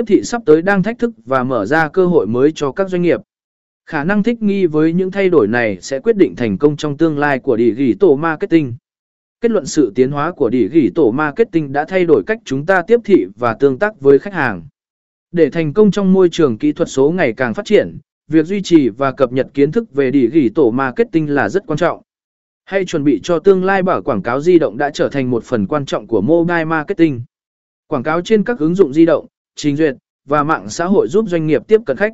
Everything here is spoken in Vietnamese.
tiếp thị sắp tới đang thách thức và mở ra cơ hội mới cho các doanh nghiệp. Khả năng thích nghi với những thay đổi này sẽ quyết định thành công trong tương lai của địa ghi tổ marketing. Kết luận sự tiến hóa của địa ghi tổ marketing đã thay đổi cách chúng ta tiếp thị và tương tác với khách hàng. Để thành công trong môi trường kỹ thuật số ngày càng phát triển, việc duy trì và cập nhật kiến thức về địa ghi tổ marketing là rất quan trọng. Hay chuẩn bị cho tương lai bảo quảng cáo di động đã trở thành một phần quan trọng của mobile marketing. Quảng cáo trên các ứng dụng di động, trình duyệt và mạng xã hội giúp doanh nghiệp tiếp cận khách.